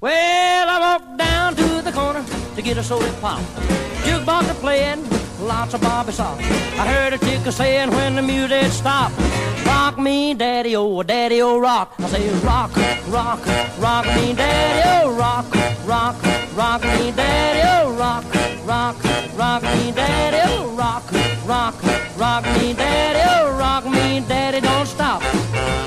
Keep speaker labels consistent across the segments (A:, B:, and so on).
A: Well, I walked down to the corner to get a soda pop. Jukebox a playing, lots of Bobby soft. I heard a chick saying when the music stopped, Rock me, daddy, oh, daddy, oh, rock. I say, rock, rock, rock me, daddy, oh, rock, rock, rock me, daddy, oh, rock, rock, rock me, daddy, oh, rock, rock, rock me, daddy, oh, rock me, daddy, don't stop.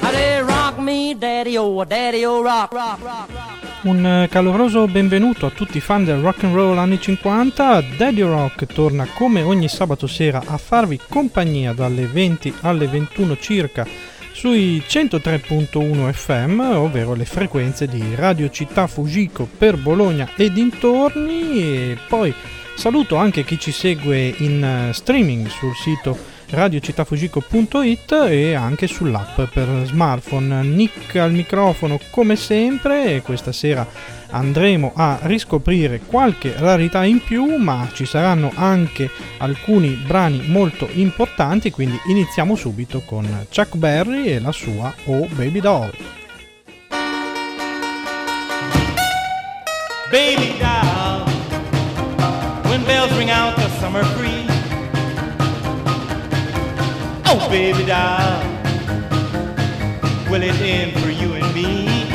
A: I say, rock me, daddy, oh, daddy, oh, rock, rock, rock, rock.
B: Un eh, caloroso benvenuto a tutti i fan del rock and roll anni 50. Daddy Rock torna come ogni sabato sera a farvi compagnia dalle 20 alle 21 circa sui 103.1 FM, ovvero le frequenze di Radio Città Fujiko per Bologna e dintorni. E poi saluto anche chi ci segue in eh, streaming sul sito radiocittafugico.it e anche sull'app per smartphone. Nick al microfono come sempre e questa sera andremo a riscoprire qualche rarità in più, ma ci saranno anche alcuni brani molto importanti, quindi iniziamo subito con Chuck Berry e la sua Oh Baby Doll.
C: Baby doll, when bells ring out the summer breeze. Oh, baby doll, will it end for you and me?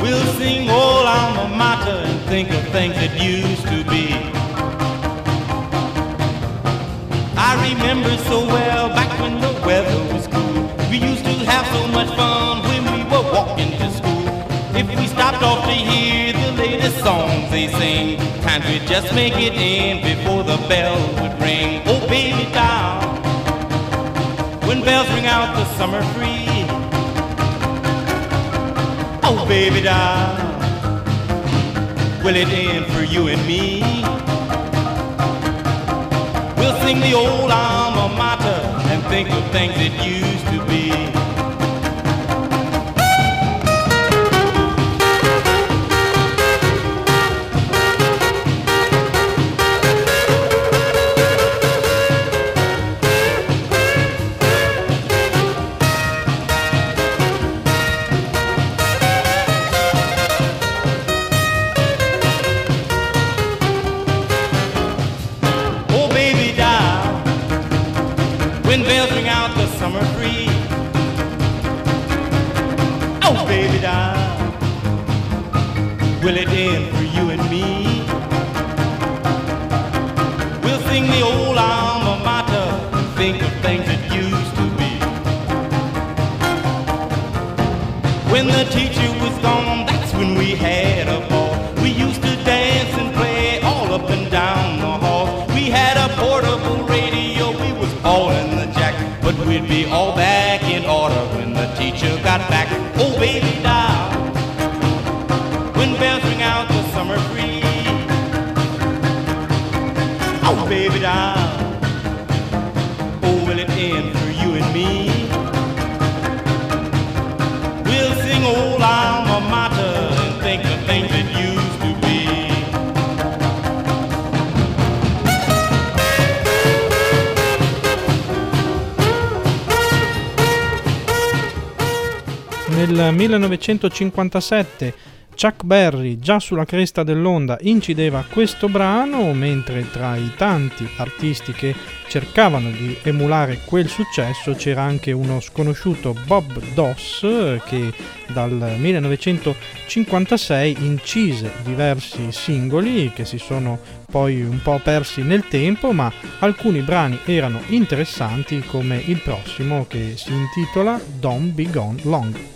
C: We'll sing old alma mater and think of things that used to be. I remember so well back when the weather was cool. We used to have so much fun when we were walking to school. If we stopped off to hear the latest songs they sing, times we'd just make it in before the bell would ring. Bells ring out the summer breeze. Oh, baby doll, will it end for you and me? We'll sing the old alma mater and think of things it used to be.
B: Nel 1957 Chuck Berry, già sulla cresta dell'onda, incideva questo brano, mentre tra i tanti artisti che cercavano di emulare quel successo c'era anche uno sconosciuto Bob Doss che dal 1956 incise diversi singoli che si sono poi un po' persi nel tempo, ma alcuni brani erano interessanti come il prossimo che si intitola Don't Be Gone Long.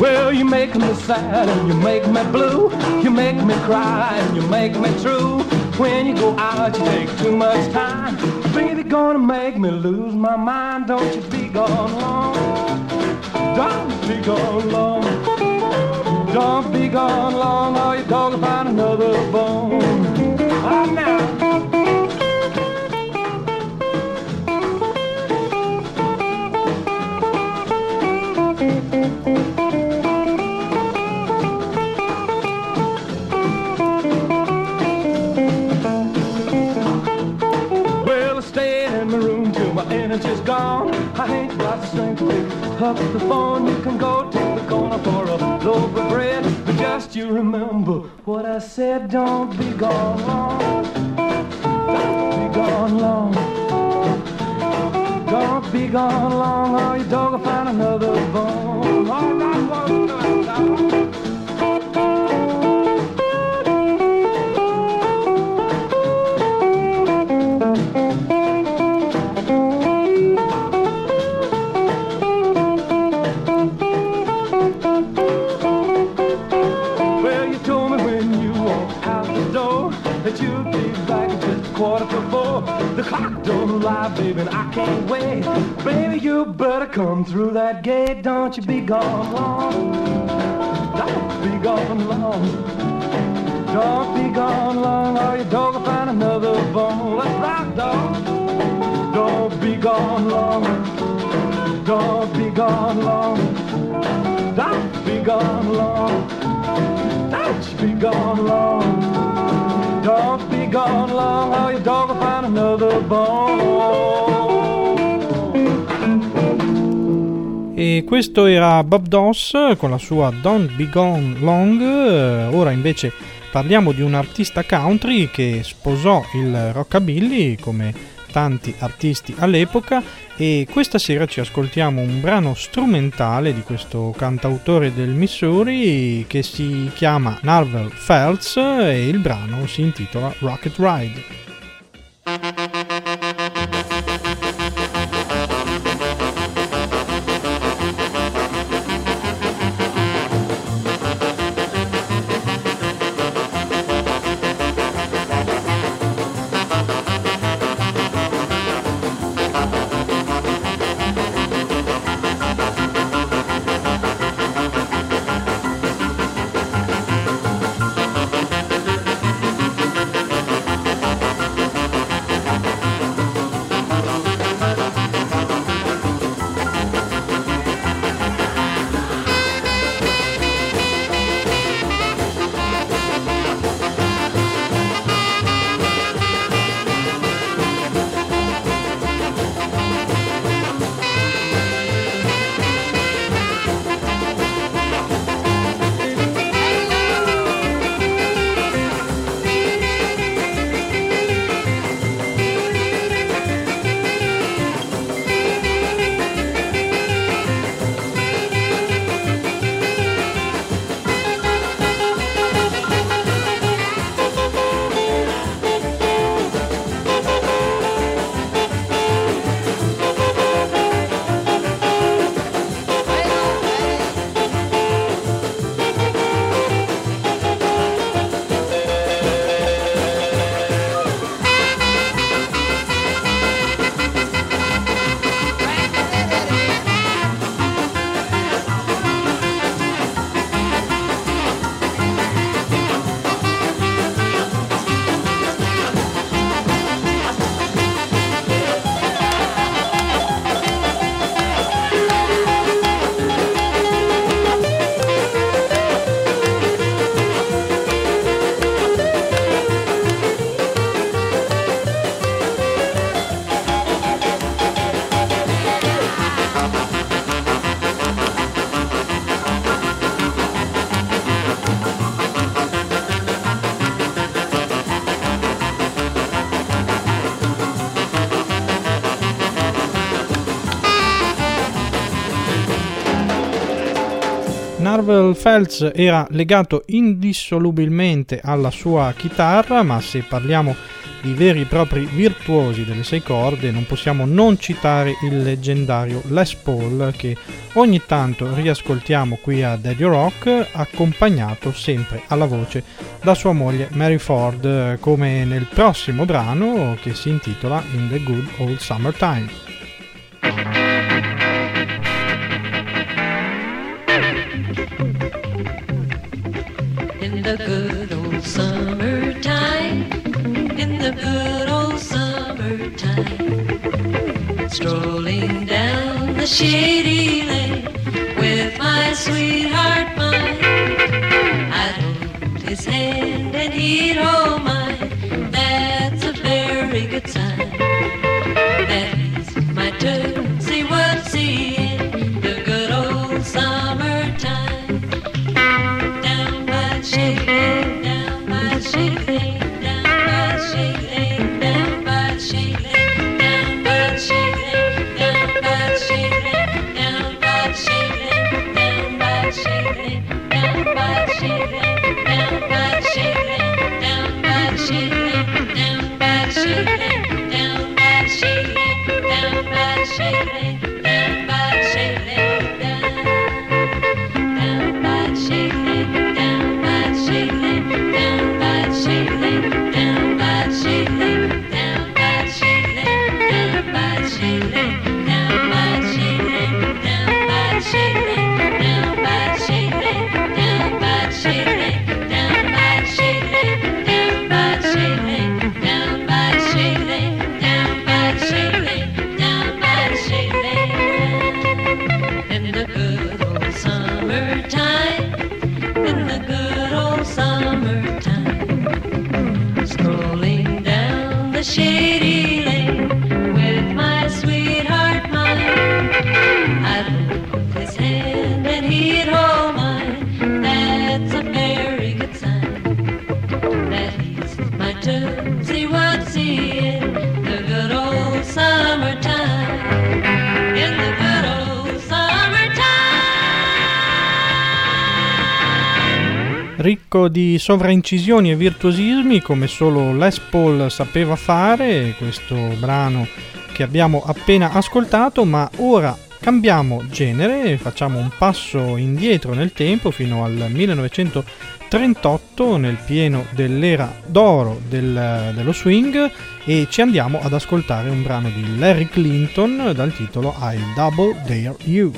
D: Well, you make me sad and you make me blue. You make me cry and you make me true. When you go out, you take too much time. Baby, gonna make me lose my mind. Don't you be gone long. Don't be gone long. Don't be gone long, or your dog will find another bone. Ah, now. Up the phone. You can go to the corner for a loaf of bread. But just you remember what I said. Don't be gone long. Don't be gone long. Don't be gone long, or your dog will find another bone. Through that gate. Don't you be gone long. Don't be gone long.
B: Questo era Bob Doss con la sua Don't Be Gone Long. Ora invece parliamo di un artista country che sposò il rockabilly come tanti artisti all'epoca e questa sera ci ascoltiamo un brano strumentale di questo cantautore del Missouri che si chiama Narvel Feltz e il brano si intitola Rocket Ride. Narvel Feltz era legato indissolubilmente alla sua chitarra, ma se parliamo di veri e propri virtuosi delle sei corde non possiamo non citare il leggendario Les Paul che ogni tanto riascoltiamo qui a Daddy Rock accompagnato sempre alla voce da sua moglie Mary Ford come nel prossimo brano che si intitola In the Good Old Summertime.
E: Shady lane with my sweetheart mine. I'd hold his hand and he'd hold mine.
B: Di sovraincisioni e virtuosismi come solo Les Paul sapeva fare, questo brano che abbiamo appena ascoltato, ma ora cambiamo genere facciamo un passo indietro nel tempo fino al 1938 nel pieno dell'era d'oro del, dello swing e ci andiamo ad ascoltare un brano di Larry Clinton dal titolo I Double Dare You.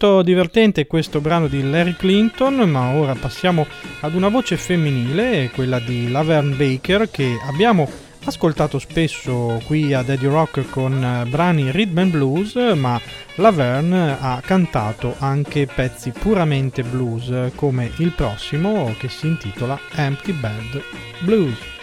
B: Molto divertente questo brano di Larry Clinton, ma ora passiamo ad una voce femminile, quella di Laverne Baker, che abbiamo ascoltato spesso qui a Daddy Rock con brani rhythm and blues, ma Laverne ha cantato anche pezzi puramente blues, come il prossimo che si intitola Empty Bed Blues.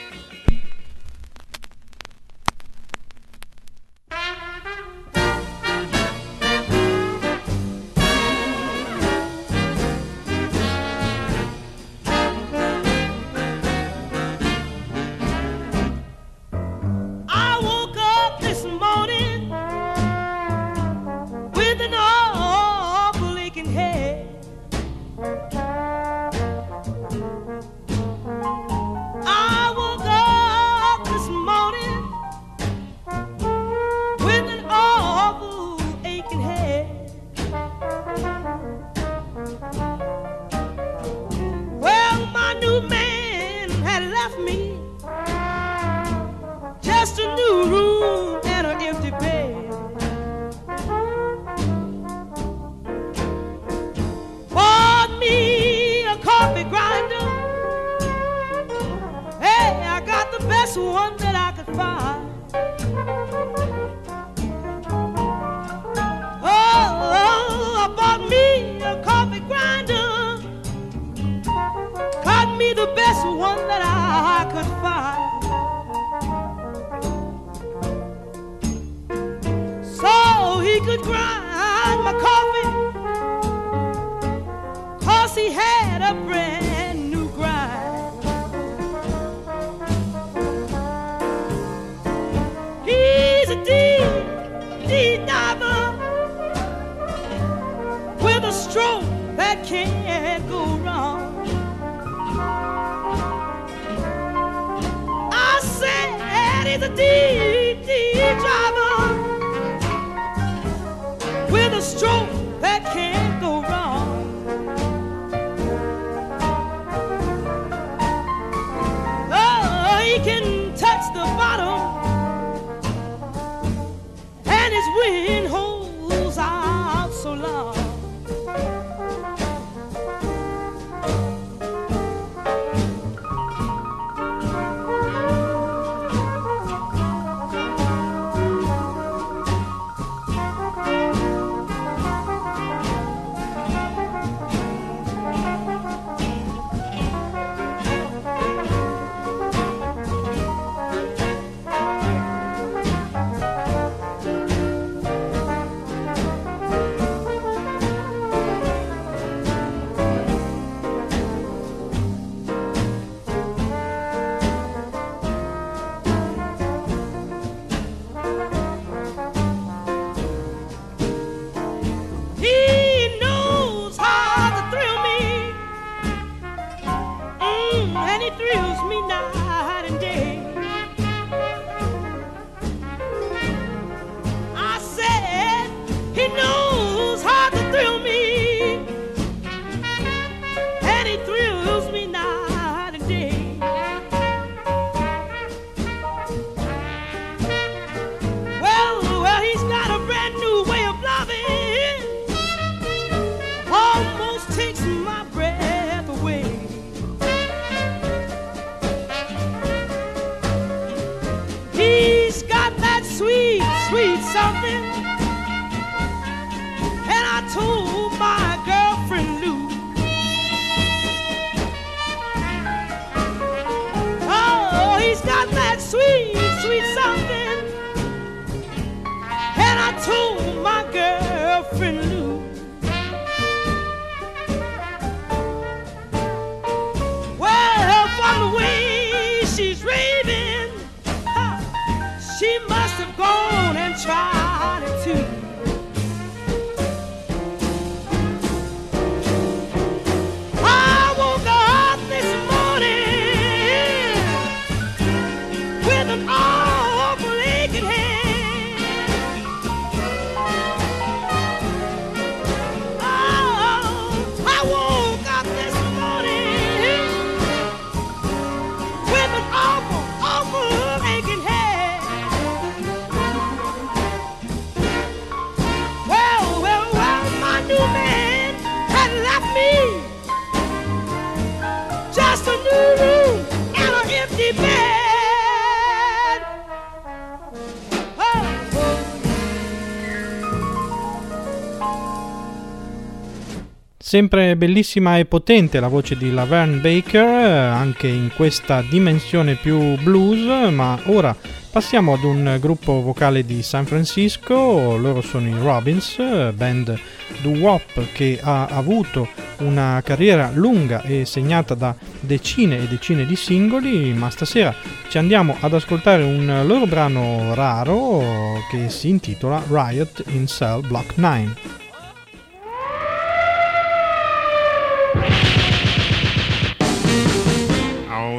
B: Sempre bellissima e potente la voce di Laverne Baker, eh, anche in questa dimensione più blues, ma ora passiamo ad un gruppo vocale di San Francisco, loro sono i Robins, eh, band doo-wop che ha avuto una carriera lunga e segnata da decine e decine di singoli, ma stasera ci andiamo ad ascoltare un loro brano raro che si intitola Riot in Cell Block 9.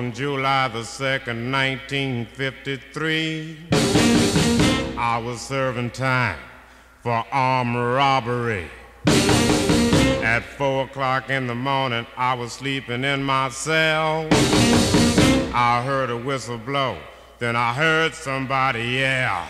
F: On July the 2nd, 1953, I was serving time for armed robbery. At 4 o'clock in the morning, I was sleeping in my cell. I heard a whistle blow, then I heard somebody yell.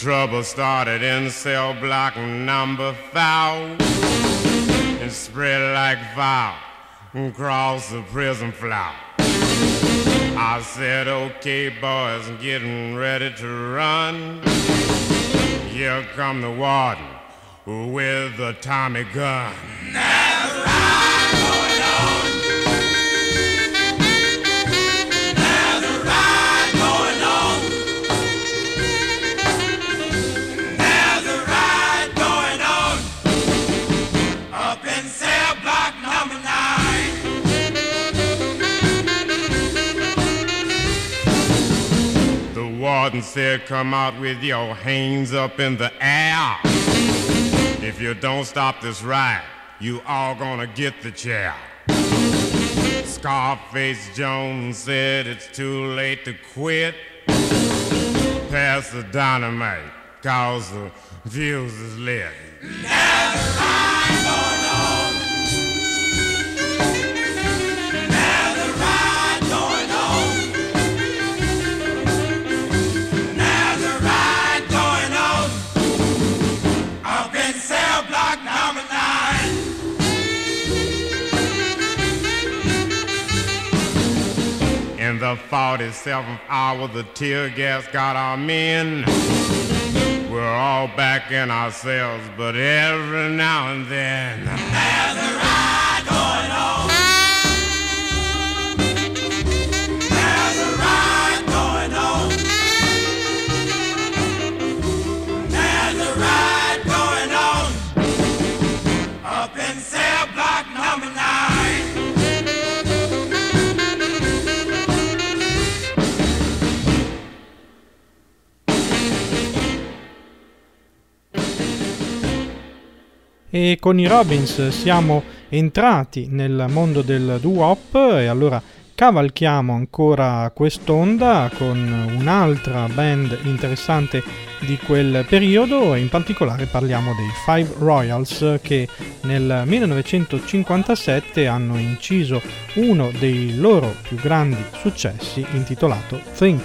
F: Trouble started in cell block number five and spread like fire across the prison floor. I said, okay, boys, getting ready to run. Here come the warden with the Tommy gun. The warden said, Come out with your hands up in the air. If you don't stop this ride, you all gonna get the chair. Scarface Jones said it's too late to quit. Pass the dynamite, cause the fuse is lit. In the 47th hour, the tear gas got our men. We're all back in our cells, but every now and then.
B: E con i Robins siamo entrati nel mondo del doo-wop e allora cavalchiamo ancora quest'onda con un'altra band interessante di quel periodo e in particolare parliamo dei Five Royals che nel 1957 hanno inciso uno dei loro più grandi successi intitolato Think.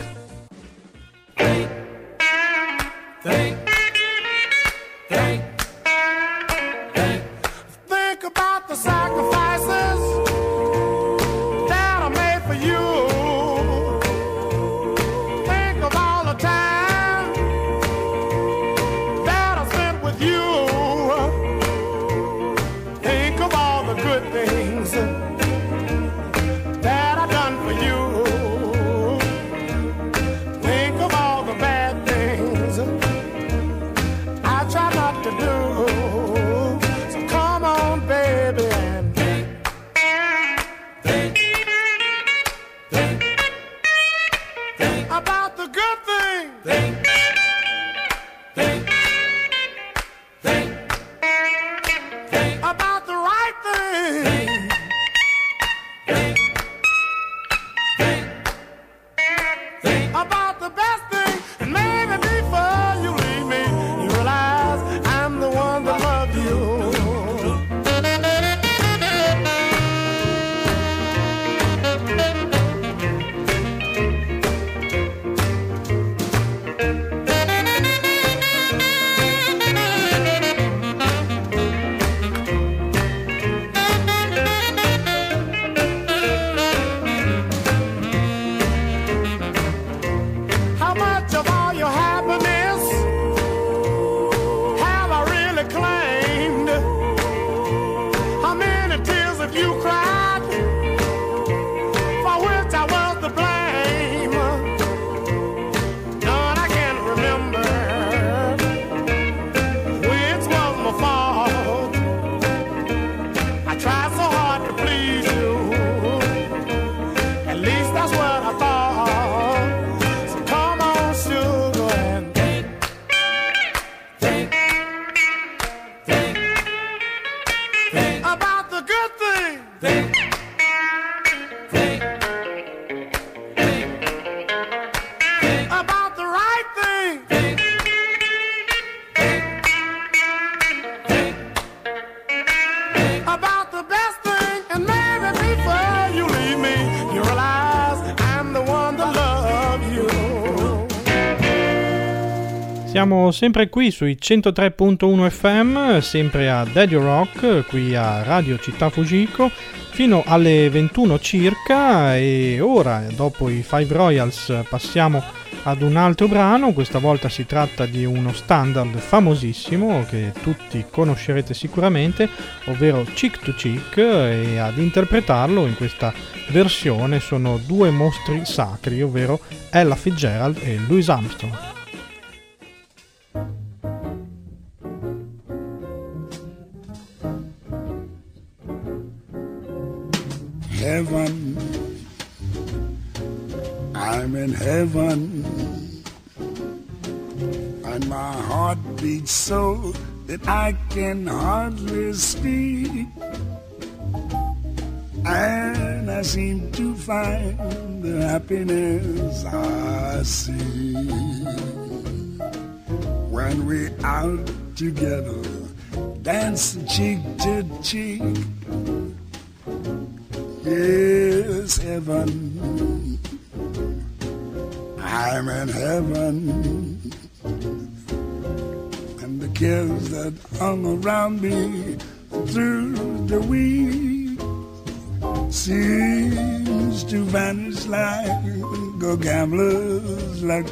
G: Think
B: Siamo sempre qui sui 103.1 FM, sempre a Daddy Rock, qui a Radio Città Fujiko, fino alle 21 circa. E ora, dopo i Five Royals, passiamo ad un altro brano, questa volta si tratta di uno standard famosissimo che tutti conoscerete sicuramente, ovvero Chick to Chick. E ad interpretarlo in questa versione sono due mostri sacri, ovvero Ella Fitzgerald e Louis Armstrong.
H: Happiness I see. When we're out together,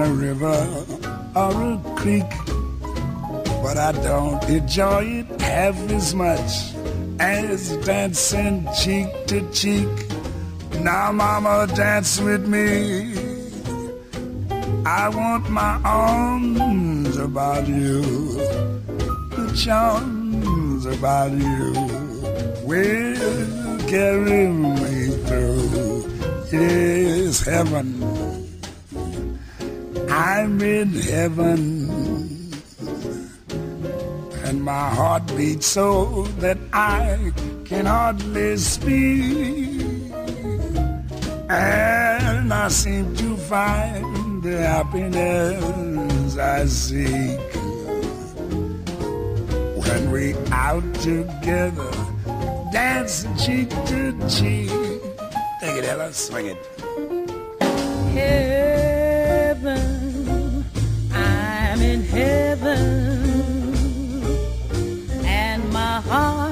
H: a river or a creek. But I don't enjoy it half as much as dancing cheek to cheek. Now, mama, dance with me. I want my arms about you, the charms about you will carry me through. Yes, heaven. I'm in heaven and my heart beats so that I can hardly speak. And I seem to find the happiness I seek when we out together, dancing cheek to cheek. Take it, Ella, swing it.
I: Heaven,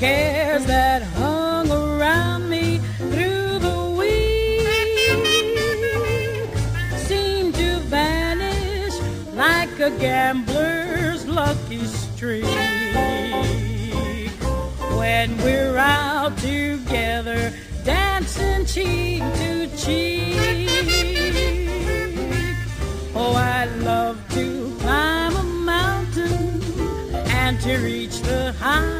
I: cares that hung around me through the week seem to vanish like a gambler's lucky streak when we're out together dancing cheek to cheek. Oh, I love to climb a mountain and to reach the peak,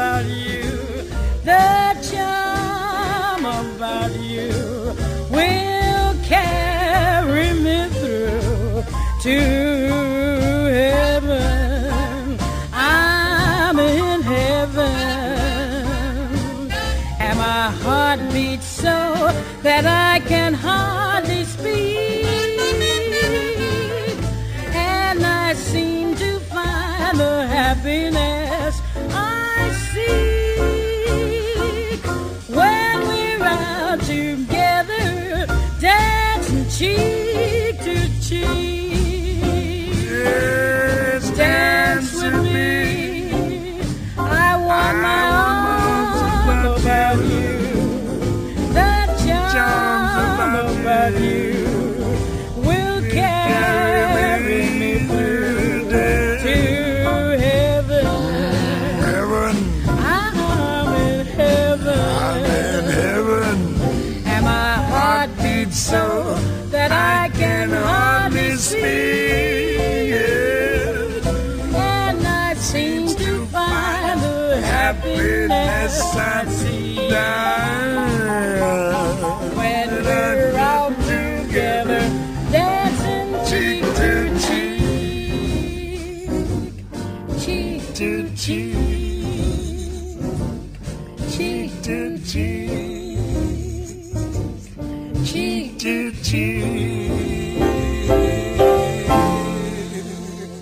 I: about you, the charm about you will carry me through to heaven. I'm in heaven, and my heart beats so that I can hardly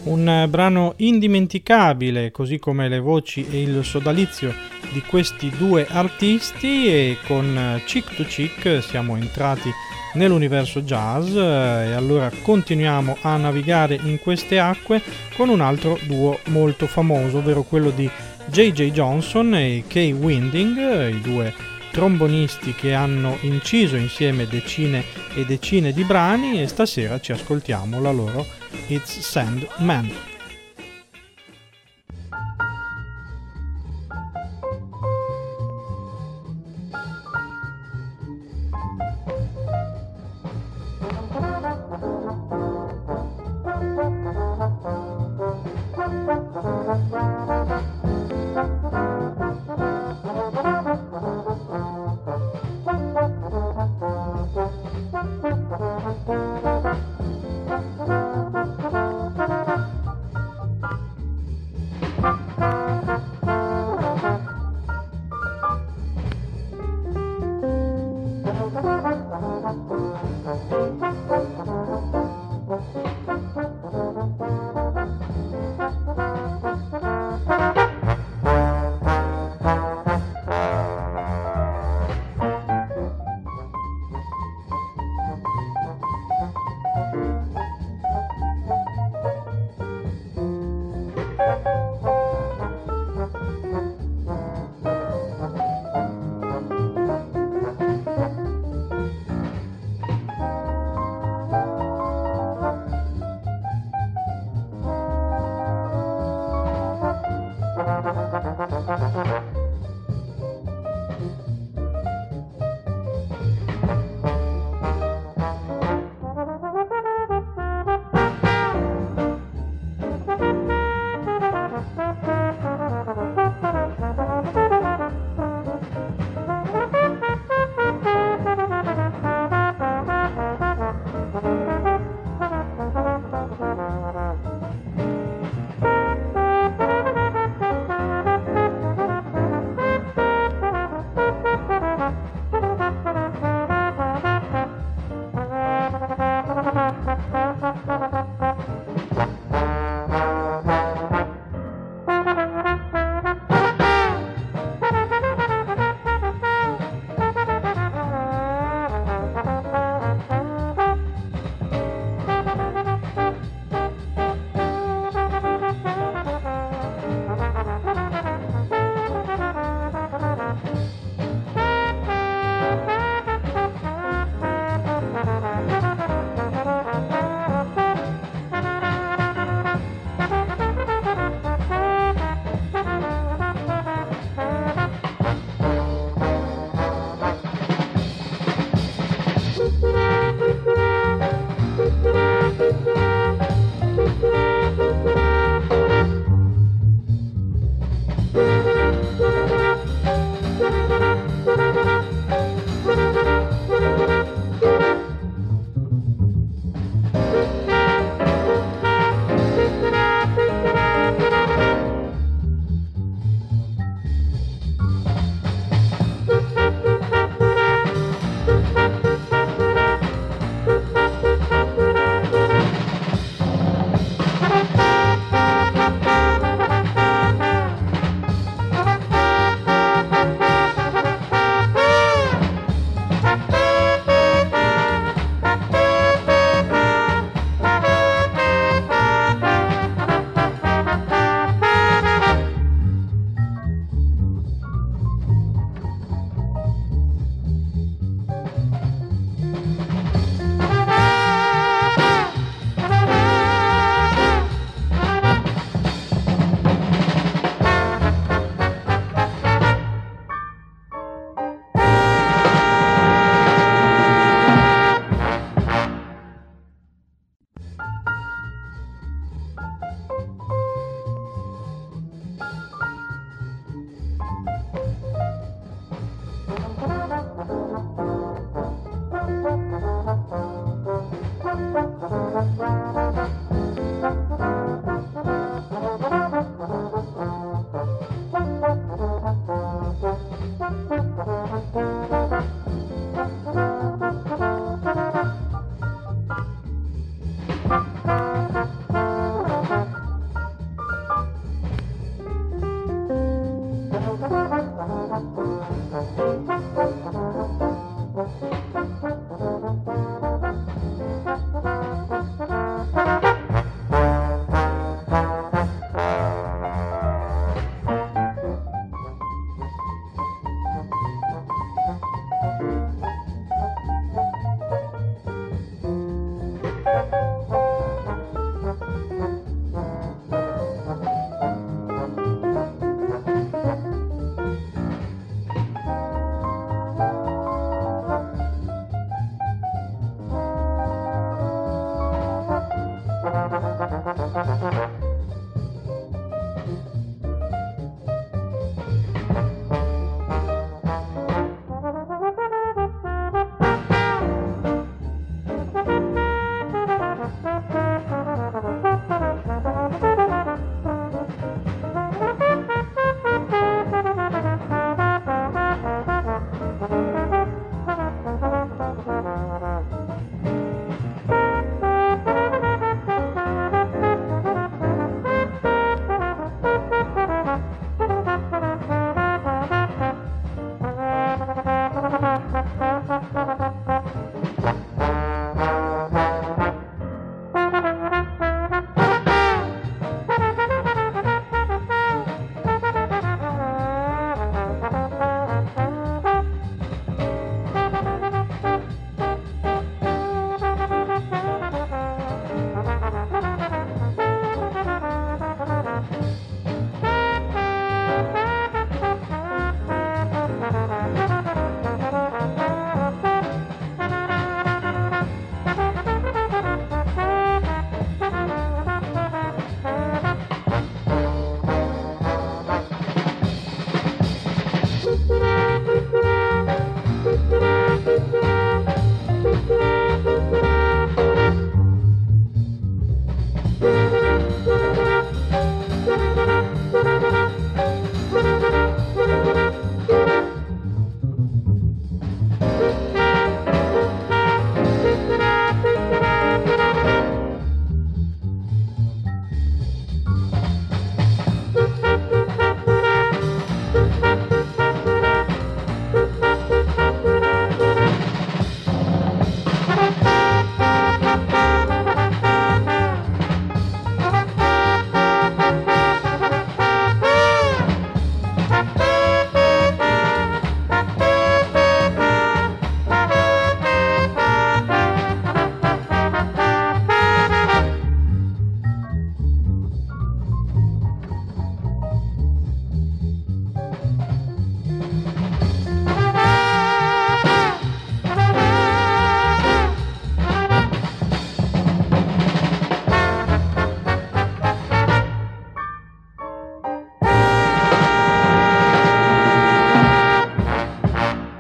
B: Un brano indimenticabile, così come le voci e il sodalizio di questi due artisti e con Chick to Chick siamo entrati nell'universo jazz eh, e allora continuiamo a navigare in queste acque con un altro duo molto famoso, ovvero quello di J.J. Johnson e Kay Winding, eh, i due trombonisti che hanno inciso insieme decine e decine di brani e stasera ci ascoltiamo la loro It's Sandman.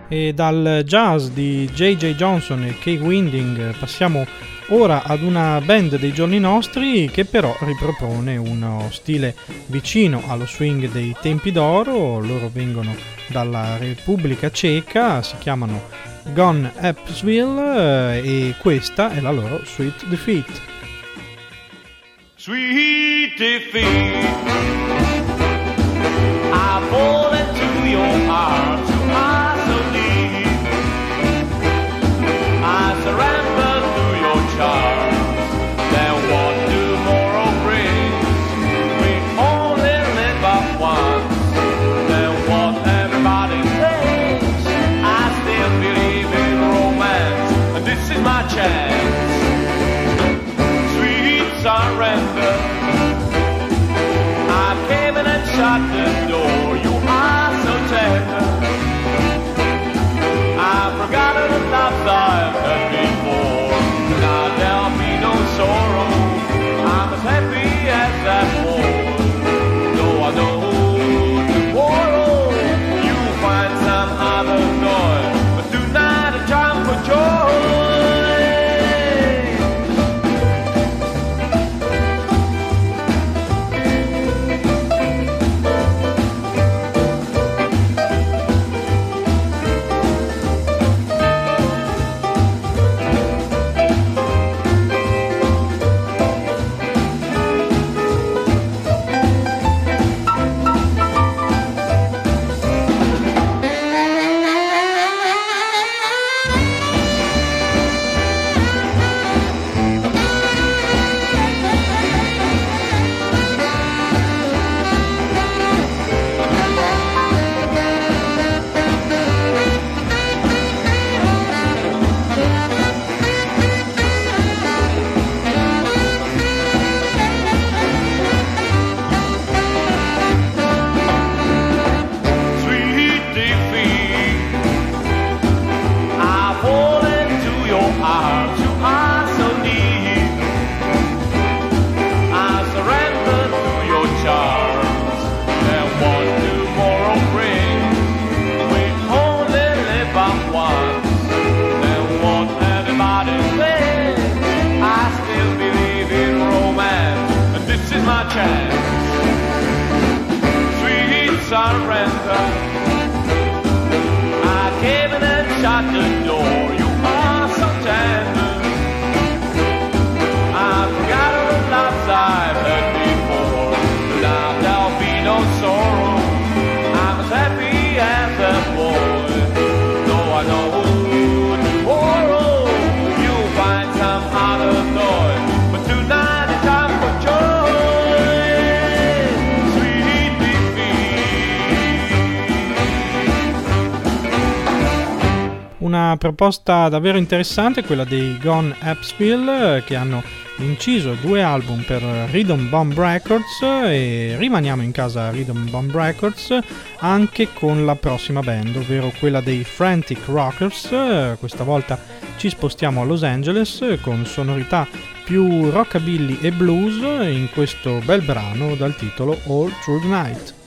B: E dal jazz di J.J. Johnson e Kay Winding passiamo ora ad una band dei giorni nostri che però ripropone uno stile vicino allo swing dei tempi d'oro. Loro vengono dalla Repubblica Ceca, si chiamano Gone Appsville eh, e questa è la loro Sweet Defeat.
J: Sweet defeat, I fall into your arms,
B: proposta davvero interessante, quella dei Gone Appsville, eh, che hanno inciso due album per Rhythm Bomb Records e rimaniamo in casa Rhythm Bomb Records anche con la prossima band, ovvero quella dei Frantic Rockers. Eh, Questa volta ci spostiamo a Los Angeles eh, con sonorità più rockabilly e blues in questo bel brano dal titolo All Through the Night.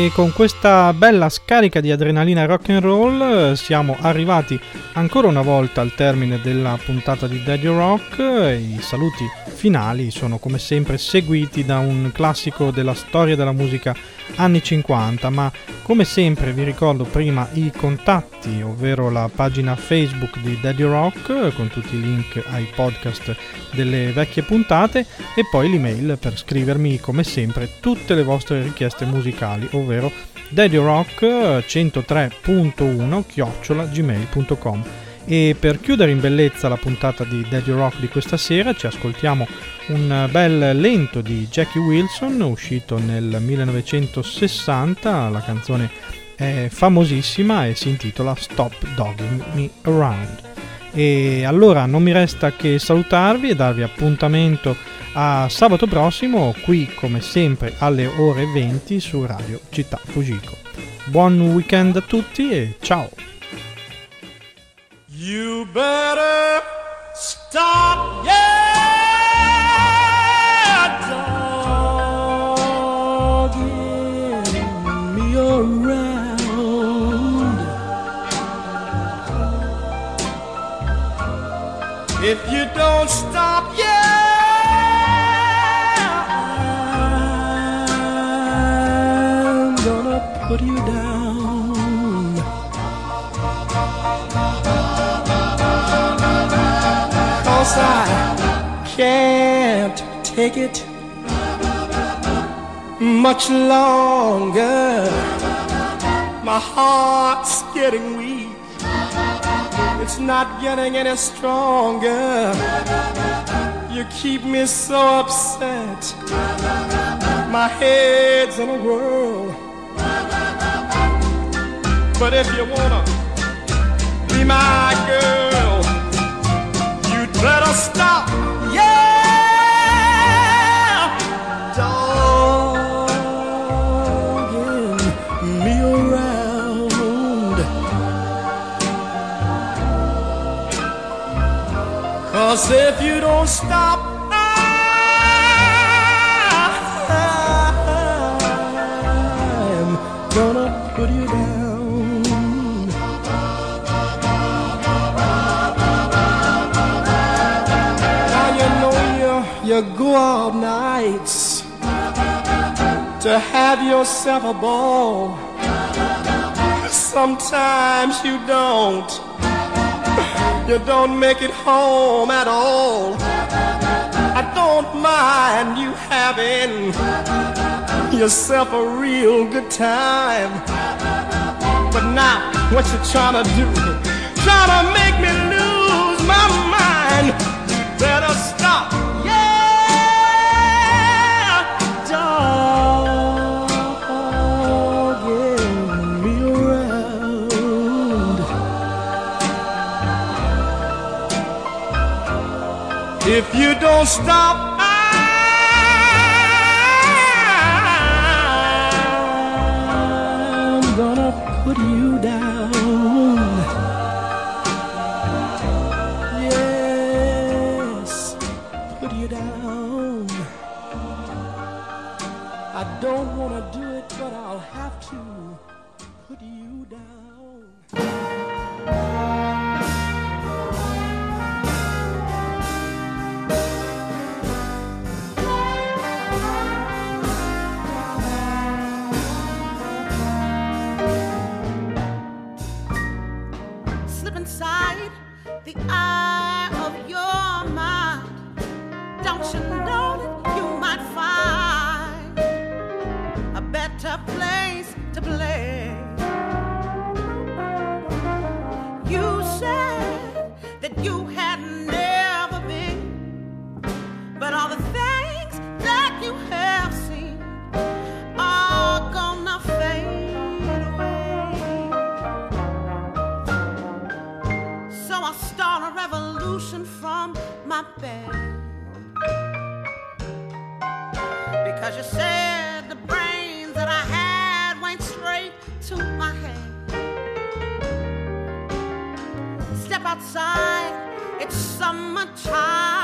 B: E con questa bella scarica di adrenalina rock and roll eh, siamo arrivati ancora una volta al termine della puntata di Daddy Rock. I saluti finali sono come sempre seguiti da un classico della storia della musica anni 50, ma come sempre vi ricordo prima i contatti, ovvero la pagina Facebook di Daddy Rock con tutti i link ai podcast delle vecchie puntate e poi l'email per scrivermi come sempre tutte le vostre richieste musicali, ovvero daddyrock 103.1 chiocciola gmail.com e per chiudere in bellezza la puntata di Daddy Rock di questa sera ci ascoltiamo un bel lento di Jackie Wilson uscito nel 1960, la canzone è famosissima e si intitola Stop Dogging Me Around. E allora non mi resta che salutarvi e darvi appuntamento a sabato prossimo qui come sempre alle ore 20 su Radio Città Fujiko. Buon weekend a tutti e ciao!
K: You better stop, yeah, dogging me around. If you don't stop, yeah, I can't take it much longer. My heart's getting weak. It's not getting any stronger. You keep me so upset. My head's in a whirl. But if you wanna be my girl, you'd better stop. Yeah, dogging me around. Cause if you don't stop, have yourself a ball. Sometimes you don't. You don't make it home at all. I don't mind you having yourself a real good time. But now, what you trying to do? Trying to make me lose my mind. Better If you don't stop,
L: a better place to play? You said that you had never been, but all the things that you have seen are gonna fade away. So I'll start a revolution from my bed. Outside, it's summertime